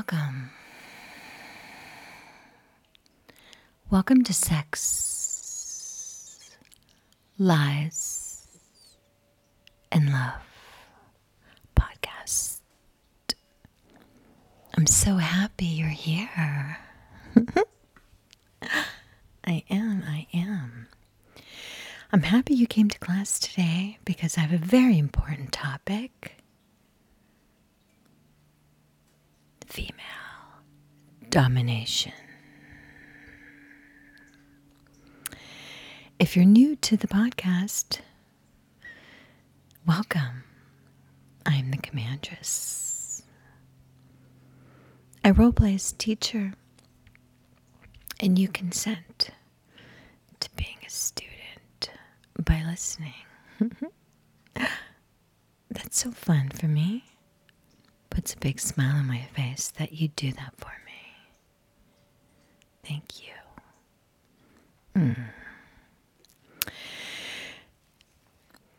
welcome. Welcome to Sex, Lies, and Love podcast. I'm so happy you're here. I am, I am. I'm happy you came to class today because I have a very important topic female domination. If you're new to the podcast, welcome. I'm the Commandress. I roleplay as teacher, and you consent to being a student by listening. That's so fun for me puts a big smile on my face that you do that for me. Thank you. Mm.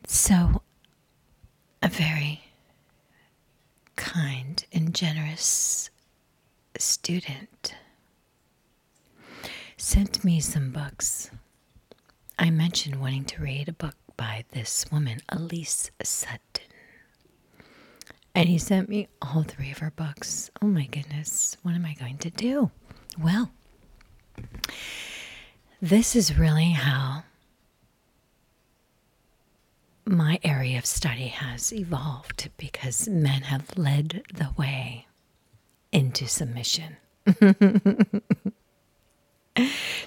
So, a very kind and generous student sent me some books. I mentioned wanting to read a book by this woman, Elise Sutton. And he sent me all three of her books. Oh my goodness, what am I going to do? Well, this is really how my area of study has evolved because men have led the way into submission.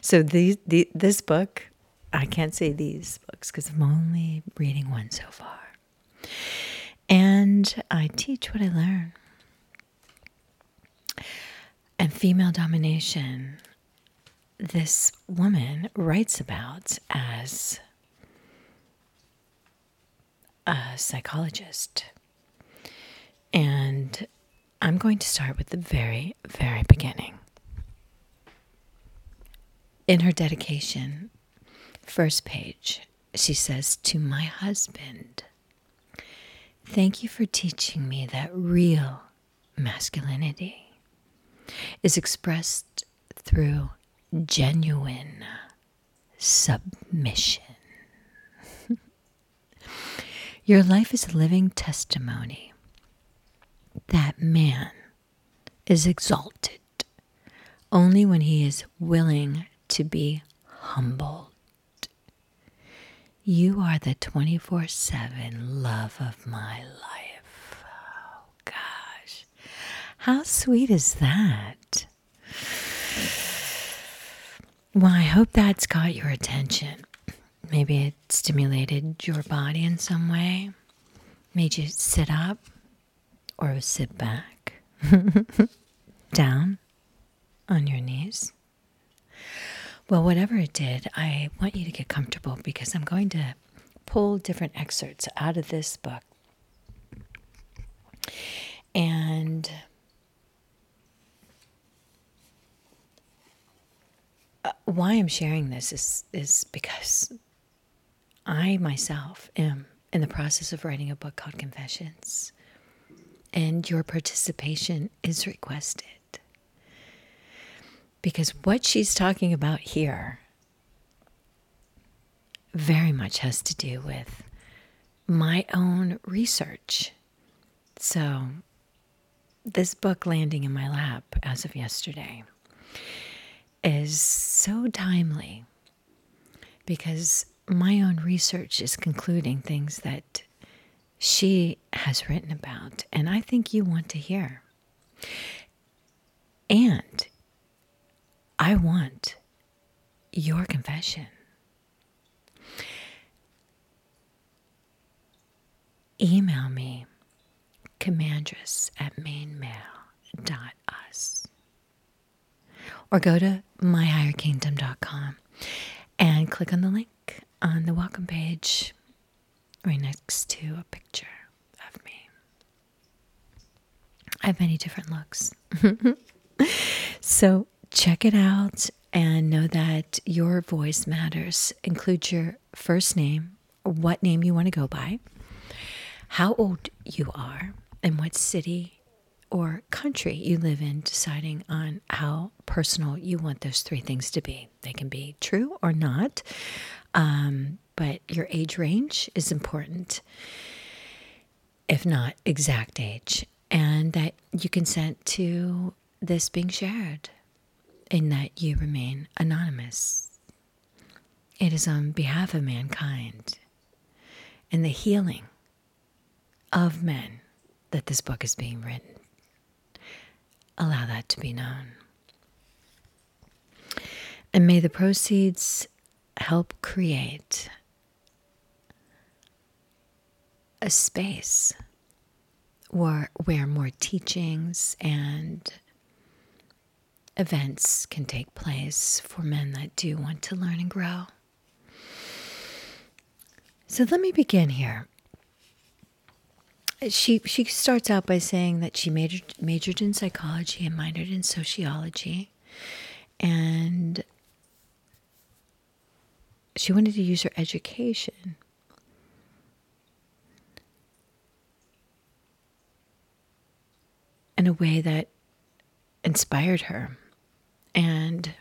so these, the, this book, I can't say these books because I'm only reading one so far. And I teach what I learn. And female domination, this woman writes about as a psychologist. And I'm going to start with the very, very beginning. In her dedication, first page, she says, To my husband, Thank you for teaching me that real masculinity is expressed through genuine submission. Your life is a living testimony that man is exalted only when he is willing to be humbled. You are the 24 7 love of my life. Oh, gosh. How sweet is that? Well, I hope that's got your attention. Maybe it stimulated your body in some way, made you sit up or sit back, down on your knees. Well, whatever it did, I want you to get comfortable because I'm going to pull different excerpts out of this book. And uh, why I'm sharing this is, is because I myself am in the process of writing a book called Confessions, and your participation is requested. Because what she's talking about here very much has to do with my own research. So, this book landing in my lap as of yesterday is so timely because my own research is concluding things that she has written about, and I think you want to hear. And I want your confession. Email me, commandress at mainmail.us. Or go to myhigherkingdom.com and click on the link on the welcome page right next to a picture of me. I have many different looks. so check it out and know that your voice matters. Include your first name, what name you want to go by, how old you are, and what city or country you live in, deciding on how personal you want those three things to be. They can be true or not, um, but your age range is important, if not exact age, and that you consent to this being shared and that you remain anonymous. It is on behalf of mankind and the healing of men that this book is being written. Allow that to be known. And may the proceeds help create a space where, where more teachings and events can take place for men that do want to learn and grow. So let me begin here. She she starts out by saying that she majored majored in psychology and minored in sociology, and she wanted to use her education in a way that inspired her. And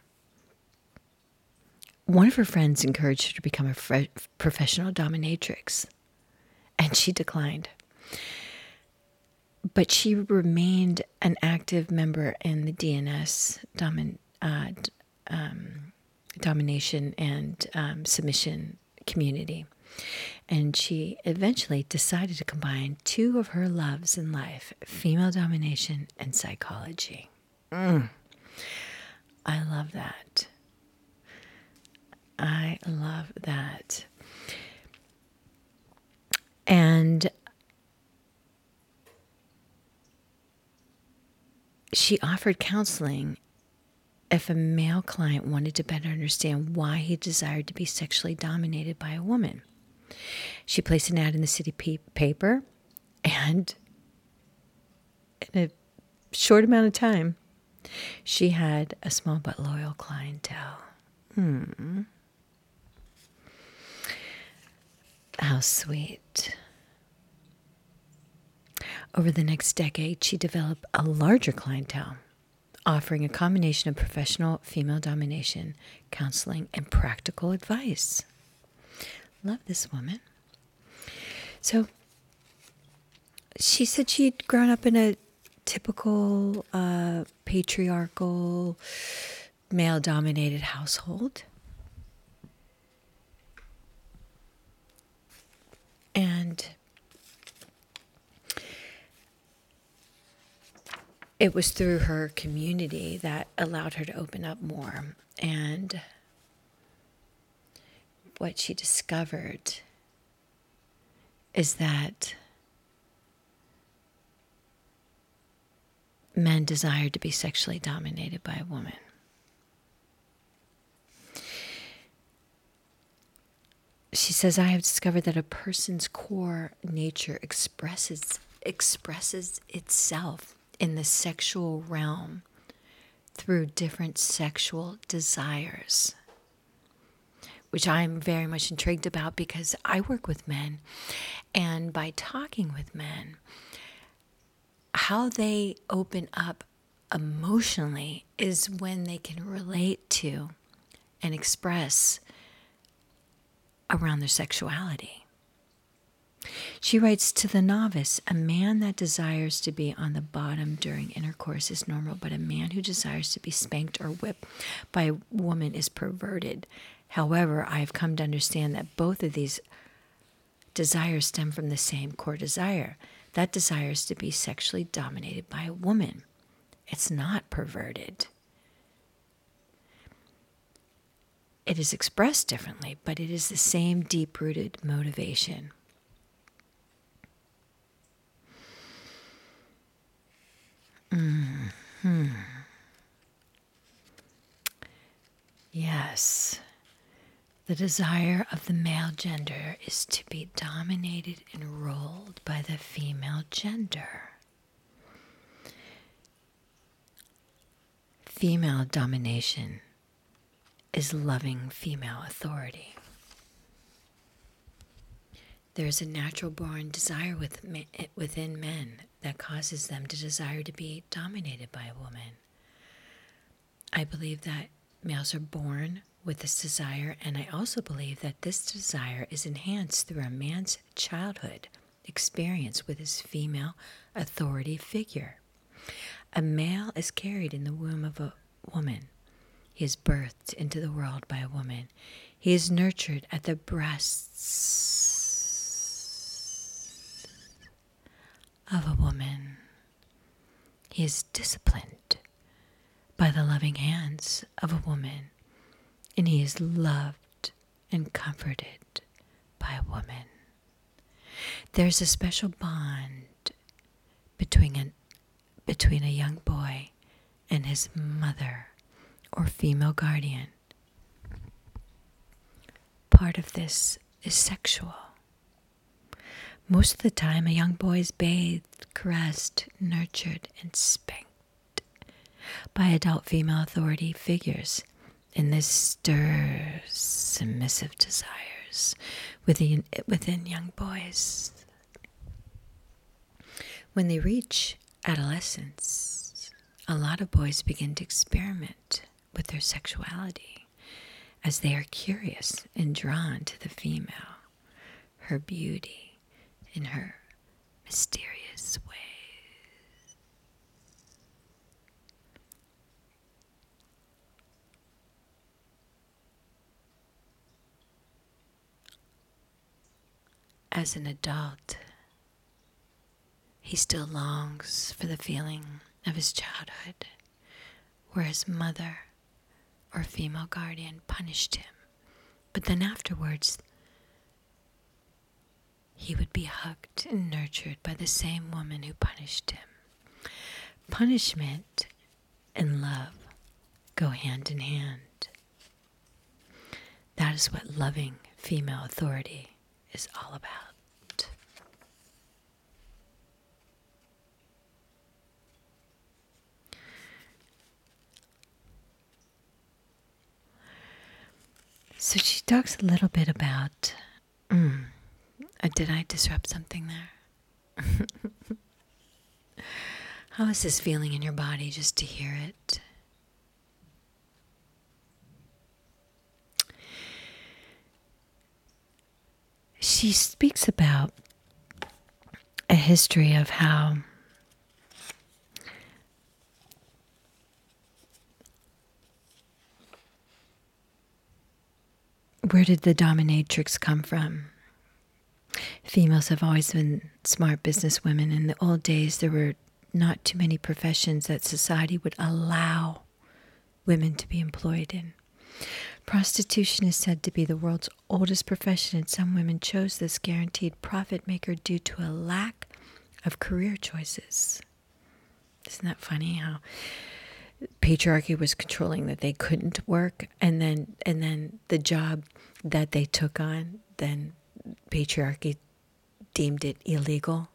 one of her friends encouraged her to become a professional dominatrix, and she declined. But she remained an active member in the DNS domin, uh, um, domination and um, submission community. And she eventually decided to combine two of her loves in life female domination and psychology. Mm. I love that. I love that. And she offered counseling if a male client wanted to better understand why he desired to be sexually dominated by a woman. She placed an ad in the city paper, and in a short amount of time, she had a small but loyal clientele. Hmm. How sweet. Over the next decade, she developed a larger clientele, offering a combination of professional female domination, counseling, and practical advice. Love this woman. So she said she'd grown up in a typical uh, patriarchal, male dominated household. And it was through her community that allowed her to open up more. And what she discovered is that men desire to be sexually dominated by a woman. She says, I have discovered that a person's core nature expresses expresses itself in the sexual realm through different sexual desires which I'm very much intrigued about because I work with men. And by talking with men, how they open up emotionally is when they can relate to and express around their sexuality. She writes to the novice A man that desires to be on the bottom during intercourse is normal, but a man who desires to be spanked or whipped by a woman is perverted. However, I have come to understand that both of these desires stem from the same core desire. That desires to be sexually dominated by a woman. It's not perverted. It is expressed differently, but it is the same deep rooted motivation. Hmm. Yes. The desire of the male gender is to be dominated and ruled by the female gender. Female domination is loving female authority. There is a natural born desire within men that causes them to desire to be dominated by a woman. I believe that males are born with this desire, and I also believe that this desire is enhanced through a man's childhood experience with his female authority figure. A male is carried in the womb of a woman. He is birthed into the world by a woman. He is nurtured at the breasts of a woman. He is disciplined by the loving hands of a woman. And he is loved and comforted by a woman. There's a special bond between a, between a young boy and his mother or female guardian. Part of this is sexual. Most of the time, a young boy is bathed, caressed, nurtured, and spanked by adult female authority figures, and this stirs submissive desires within, within young boys. When they reach adolescence, a lot of boys begin to experiment with their sexuality as they are curious and drawn to the female, her beauty, in her mysterious ways. As an adult, he still longs for the feeling of his childhood, where his mother or female guardian punished him, but then afterwards he would be hugged and nurtured by the same woman who punished him. Punishment and love go hand in hand. That is what loving female authority is all about. So she talks a little bit about. Mm, did I disrupt something there? How is this feeling in your body just to hear it? She speaks about a history of how where did the dominatrix come from? Females have always been smart businesswomen. In the old days, there were not too many professions that society would allow women to be employed in. Prostitution is said to be the world's oldest profession, and some women chose this guaranteed profit maker due to a lack of career choices. Isn't that funny how patriarchy was controlling that they couldn't work and then and then the job that they took on then patriarchy deemed it illegal?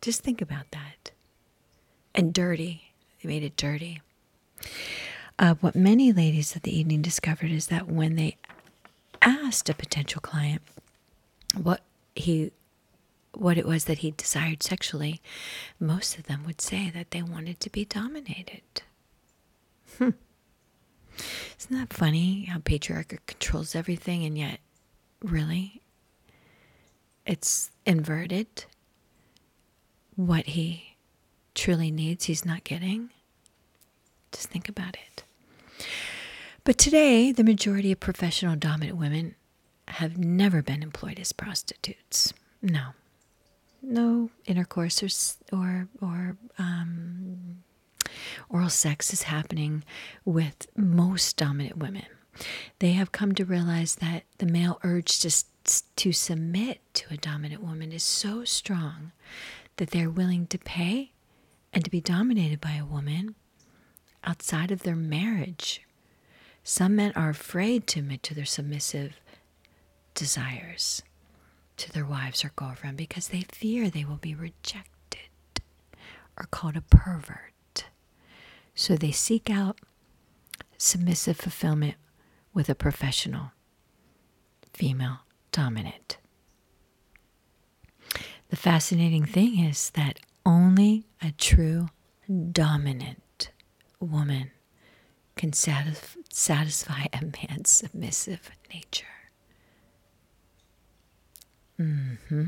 Just think about that. And dirty. They made it dirty uh, what many ladies of the evening discovered is that when they asked a potential client what he what it was that he desired sexually, most of them would say that they wanted to be dominated. Hmm. Isn't that funny how patriarchy controls everything and yet, really, it's inverted? What he truly needs, he's not getting. Just think about it. But today, the majority of professional dominant women have never been employed as prostitutes. No, no intercourse or or or um, oral sex is happening with most dominant women. They have come to realize that the male urge to to submit to a dominant woman is so strong that they're willing to pay and to be dominated by a woman outside of their marriage. Some men are afraid to admit to their submissive desires to their wives or girlfriend because they fear they will be rejected or called a pervert. So they seek out submissive fulfillment with a professional, female dominant The fascinating thing is that only a true dominant woman can satisf- satisfy a man's submissive nature. Mm-hmm.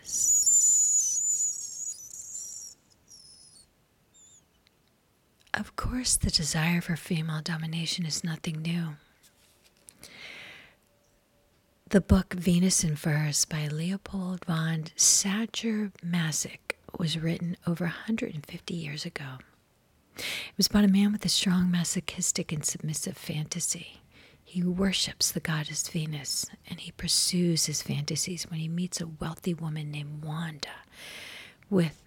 Yes. Of course, the desire for female domination is nothing new. The book Venus in Furs by Leopold von Was written over 150 years ago. It was about a man with a strong masochistic and submissive fantasy. He worships the goddess Venus and he pursues his fantasies when he meets a wealthy woman named Wanda, with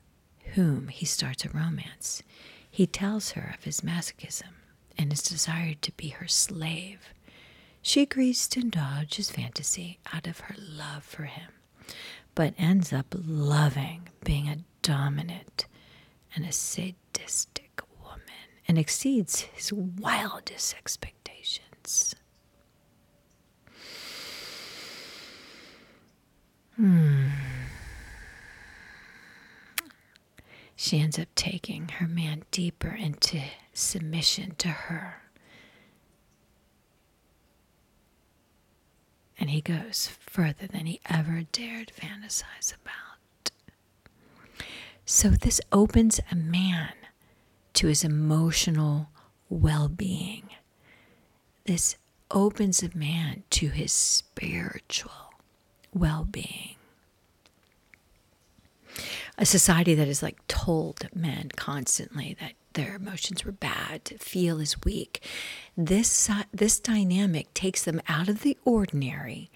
whom he starts a romance. He tells her of his masochism and his desire to be her slave. She agrees to indulge his fantasy out of her love for him, but ends up loving being a dominant and a sadistic woman and exceeds his wildest expectations. Hmm. She ends up taking her man deeper into submission to her. And he goes further than he ever dared fantasize about. So, this opens a man to his emotional well being. This opens a man to his spiritual well being. A society that has like told men constantly that their emotions were bad, to feel is weak. This, this dynamic takes them out of the ordinary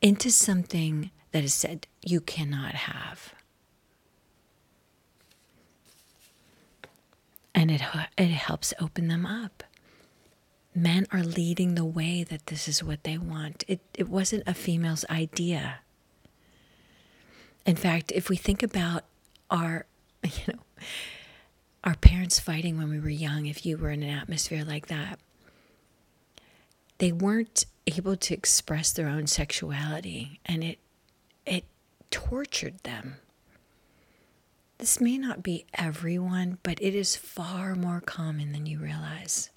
into something that is said you cannot have. And it it helps open them up. Men are leading the way that this is what they want. It it wasn't a female's idea. In fact, if we think about our, you know, our parents fighting when we were young, if you were in an atmosphere like that, they weren't able to express their own sexuality and it it tortured them this may not be everyone, but it is far more common than you realize.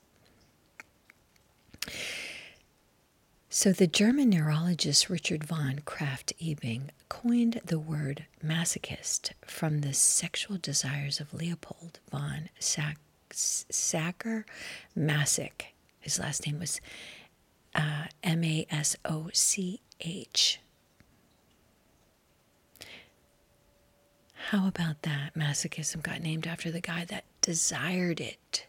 So, the German neurologist Richard von Krafft-Ebing coined the word masochist from the sexual desires of Leopold von Sacher Masoch. His last name was uh, M A S O C H. How about that? Masochism got named after the guy that desired it.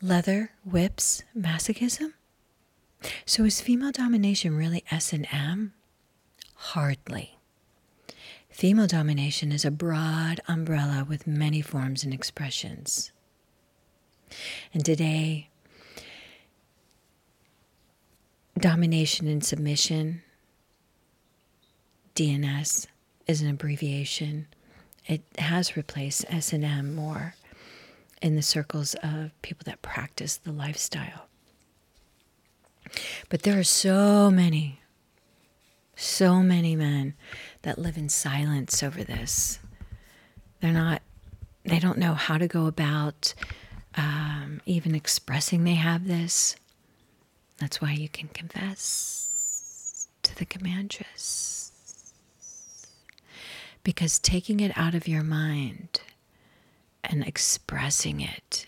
Leather, whips, masochism? So is female domination really S&M? Hardly. Female domination is a broad umbrella with many forms and expressions. And today, domination and submission DNS is an abbreviation. It has replaced S&M more in the circles of people that practice the lifestyle. But there are so many, so many men that live in silence over this. They're not, they don't know how to go about um, even expressing they have this. That's why you can confess to the commandress because taking it out of your mind and expressing it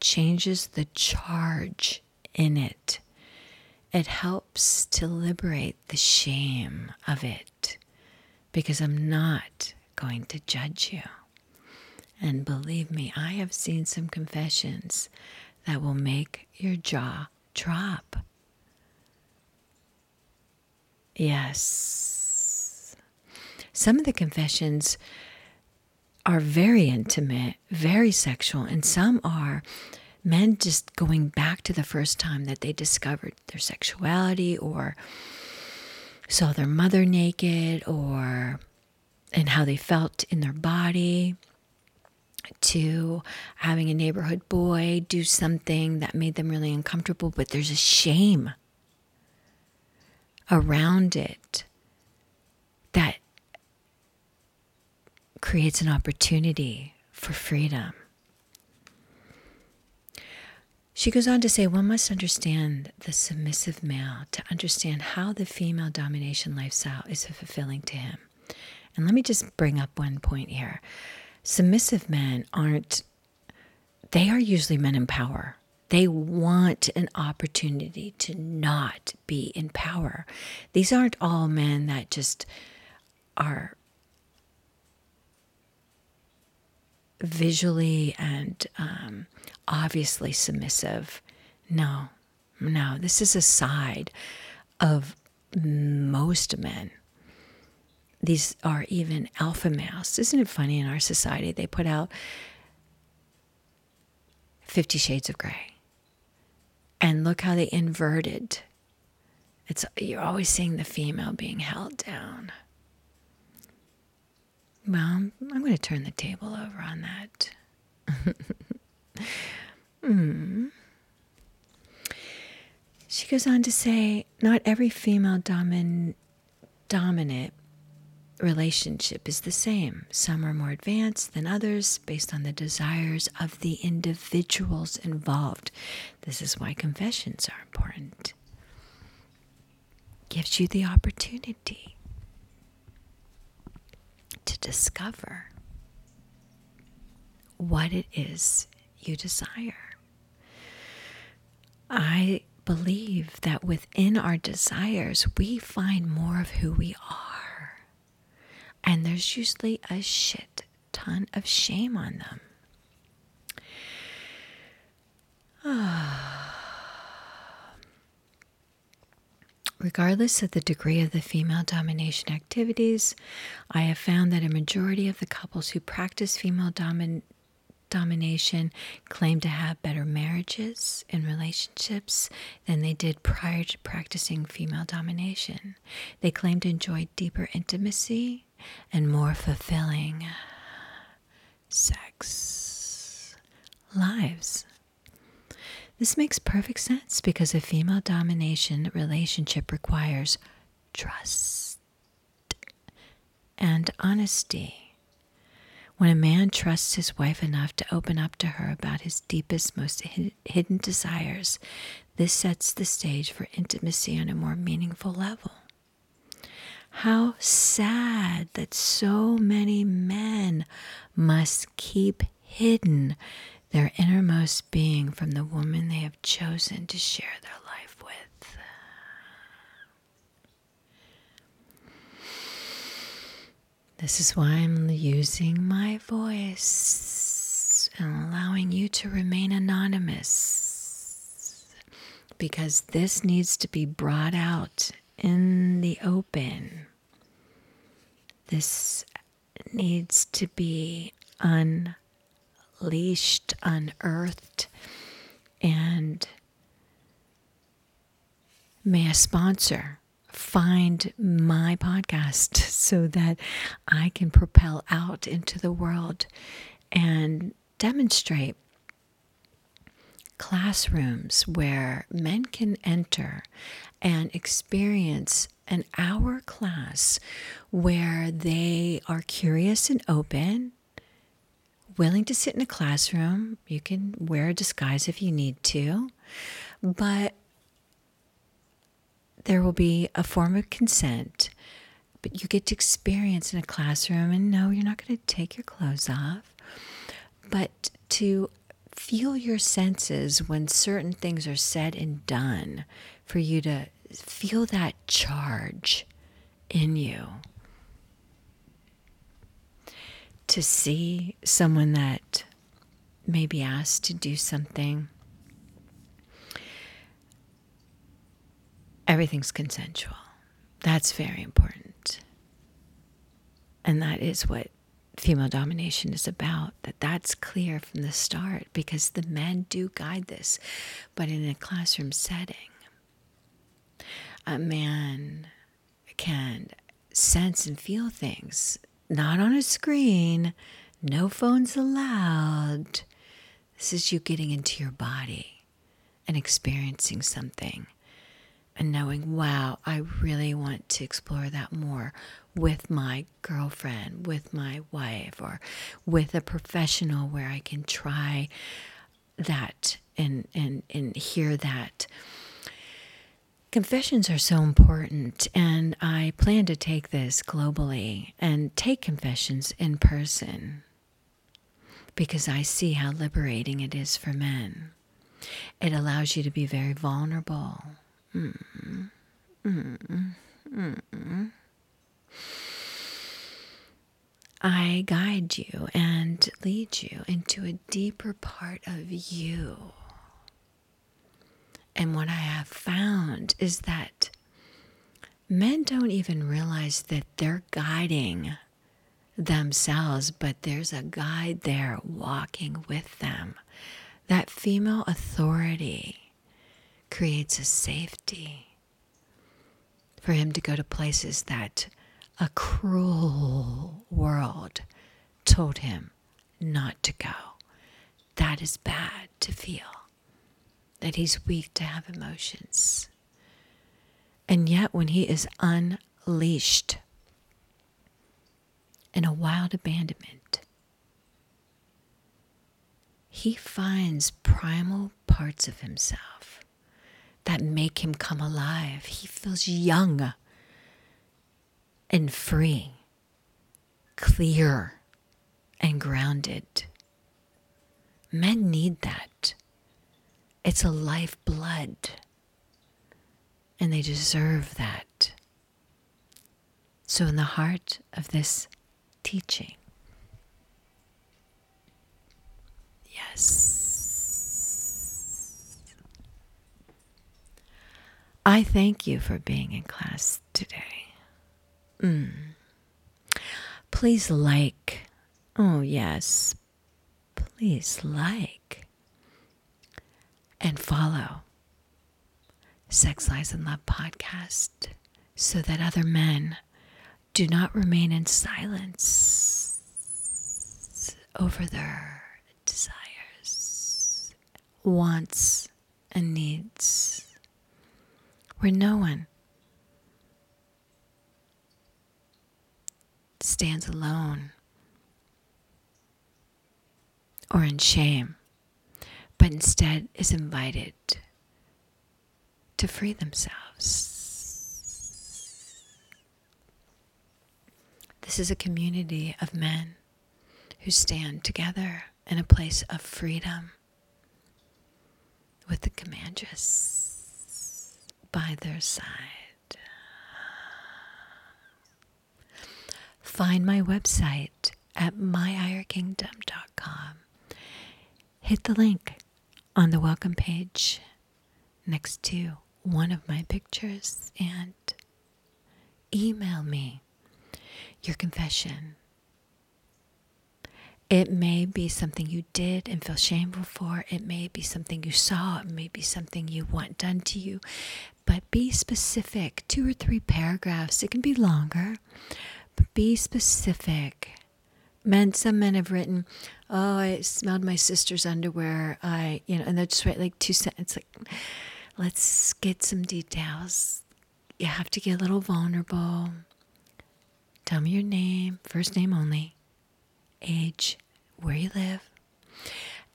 changes the charge in it. It helps to liberate the shame of it because I'm not going to judge you. And believe me, I have seen some confessions that will make your jaw drop. Yes. Some of the confessions are very intimate, very sexual, and some are men just going back to the first time that they discovered their sexuality or saw their mother naked or and how they felt in their body to having a neighborhood boy do something that made them really uncomfortable, but there's a shame around it that creates an opportunity for freedom. She goes on to say one must understand the submissive male to understand how the female domination lifestyle is fulfilling to him. And let me just bring up one point here. Submissive men aren't, they are usually men in power. They want an opportunity to not be in power. These aren't all men that just are visually and um, obviously submissive. No, no, this is a side of most men. These are even alpha males. Isn't it funny in our society? They put out Fifty Shades of Grey. And look how they inverted. It's you're always seeing the female being held down. Well, I'm going to turn the table over on that. mm. She goes on to say, not every female domin- dominant relationship is the same. Some are more advanced than others based on the desires of the individuals involved. This is why confessions are important. Gives you the opportunity to discover what it is you desire. I believe that within our desires, we find more of who we are. And there's usually a shit ton of shame on them. Ah. Regardless of the degree of the female domination activities, I have found that a majority of the couples who practice female domin- domination claim to have better marriages and relationships than they did prior to practicing female domination. They claim to enjoy deeper intimacy and more fulfilling sex lives. This makes perfect sense because a female domination relationship requires trust and honesty. When a man trusts his wife enough to open up to her about his deepest, most hidden desires, this sets the stage for intimacy on a more meaningful level. How sad that so many men must keep hidden their innermost being from the woman they have chosen to share their life with. This is why I'm using my voice and allowing you to remain anonymous because this needs to be brought out in the open. This needs to be un unleashed, unearthed, and may a sponsor find my podcast so that I can propel out into the world and demonstrate classrooms where men can enter and experience an hour class where they are curious and open willing to sit in a classroom. You can wear a disguise if you need to, but there will be a form of consent. But you get to experience in a classroom, and no, you're not going to take your clothes off, but to feel your senses when certain things are said and done, for you to feel that charge in you to see someone that may be asked to do something, everything's consensual. That's very important. And that is what female domination is about that that's clear from the start because the men do guide this but in a classroom setting a man can sense and feel things not on a screen, No phones allowed. This is you getting into your body and experiencing something and knowing, wow, I really want to explore that more with my girlfriend, with my wife, or with a professional where I can try that and, and, and hear that. Confessions are so important, and I plan to take this globally and take confessions in person because I see how liberating it is for men. It allows you to be very vulnerable. Mm, mm, mm, I guide you and lead you into a deeper part of you. And what I have found is that men don't even realize that they're guiding themselves, but there's a guide there walking with them. That female authority creates a safety for him to go to places that a cruel world told him not to go. That is bad to feel, that he's weak to have emotions. And yet, when he is unleashed in a wild abandonment, he finds primal parts of himself that make him come alive. He feels young and free, clear and grounded. Men need that. It's a lifeblood, and they deserve that. So, in the heart of this teaching, yes. I thank you for being in class today. Mm. Please like. Oh, yes. Please like and follow. Sex, Lies, and Love podcast so that other men do not remain in silence over their desires, wants, and needs, where no one stands alone or in shame, but instead is invited to free themselves. This is a community of men who stand together in a place of freedom with the commandress by their side. find my website at myhigherkingdom.com. Hit the link on the welcome page next to one of my pictures and email me your confession. It may be something you did and feel shameful for. It may be something you saw. It may be something you want done to you. But be specific. Two or three paragraphs. It can be longer but be specific. Men, some men have written, "Oh, I smelled my sister's underwear." I, you know, and they'll just write like two sentences. Like, let's get some details. You have to get a little vulnerable. Tell me your name, first name only, age, where you live,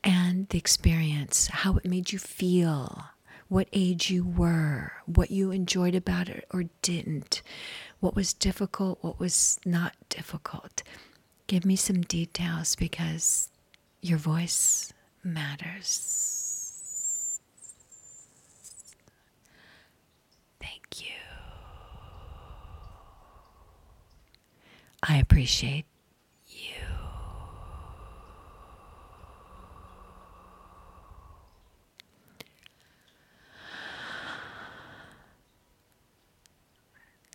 and the experience, how it made you feel, what age you were, what you enjoyed about it or didn't, what was difficult, what was not difficult. Give me some details because your voice matters. Thank you. I appreciate you.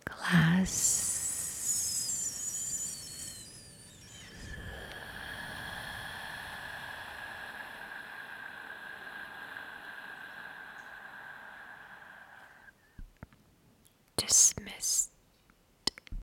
Class.